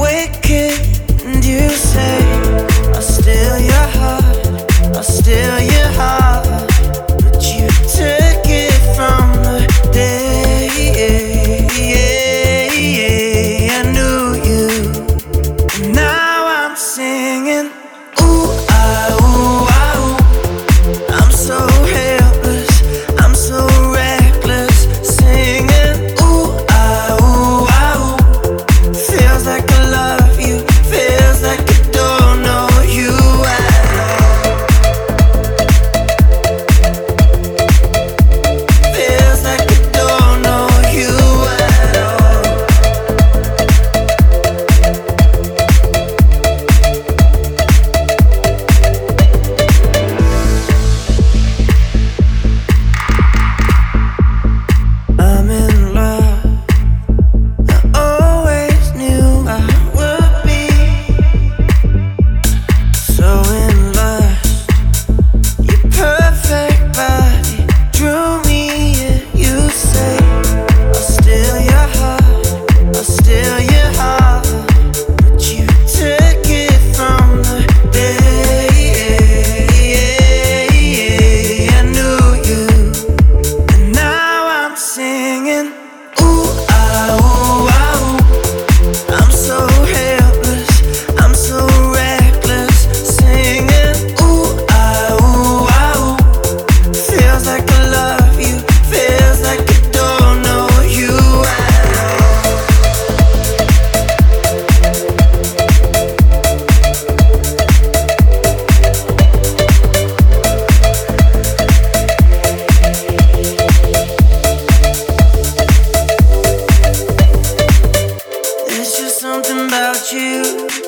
wicked.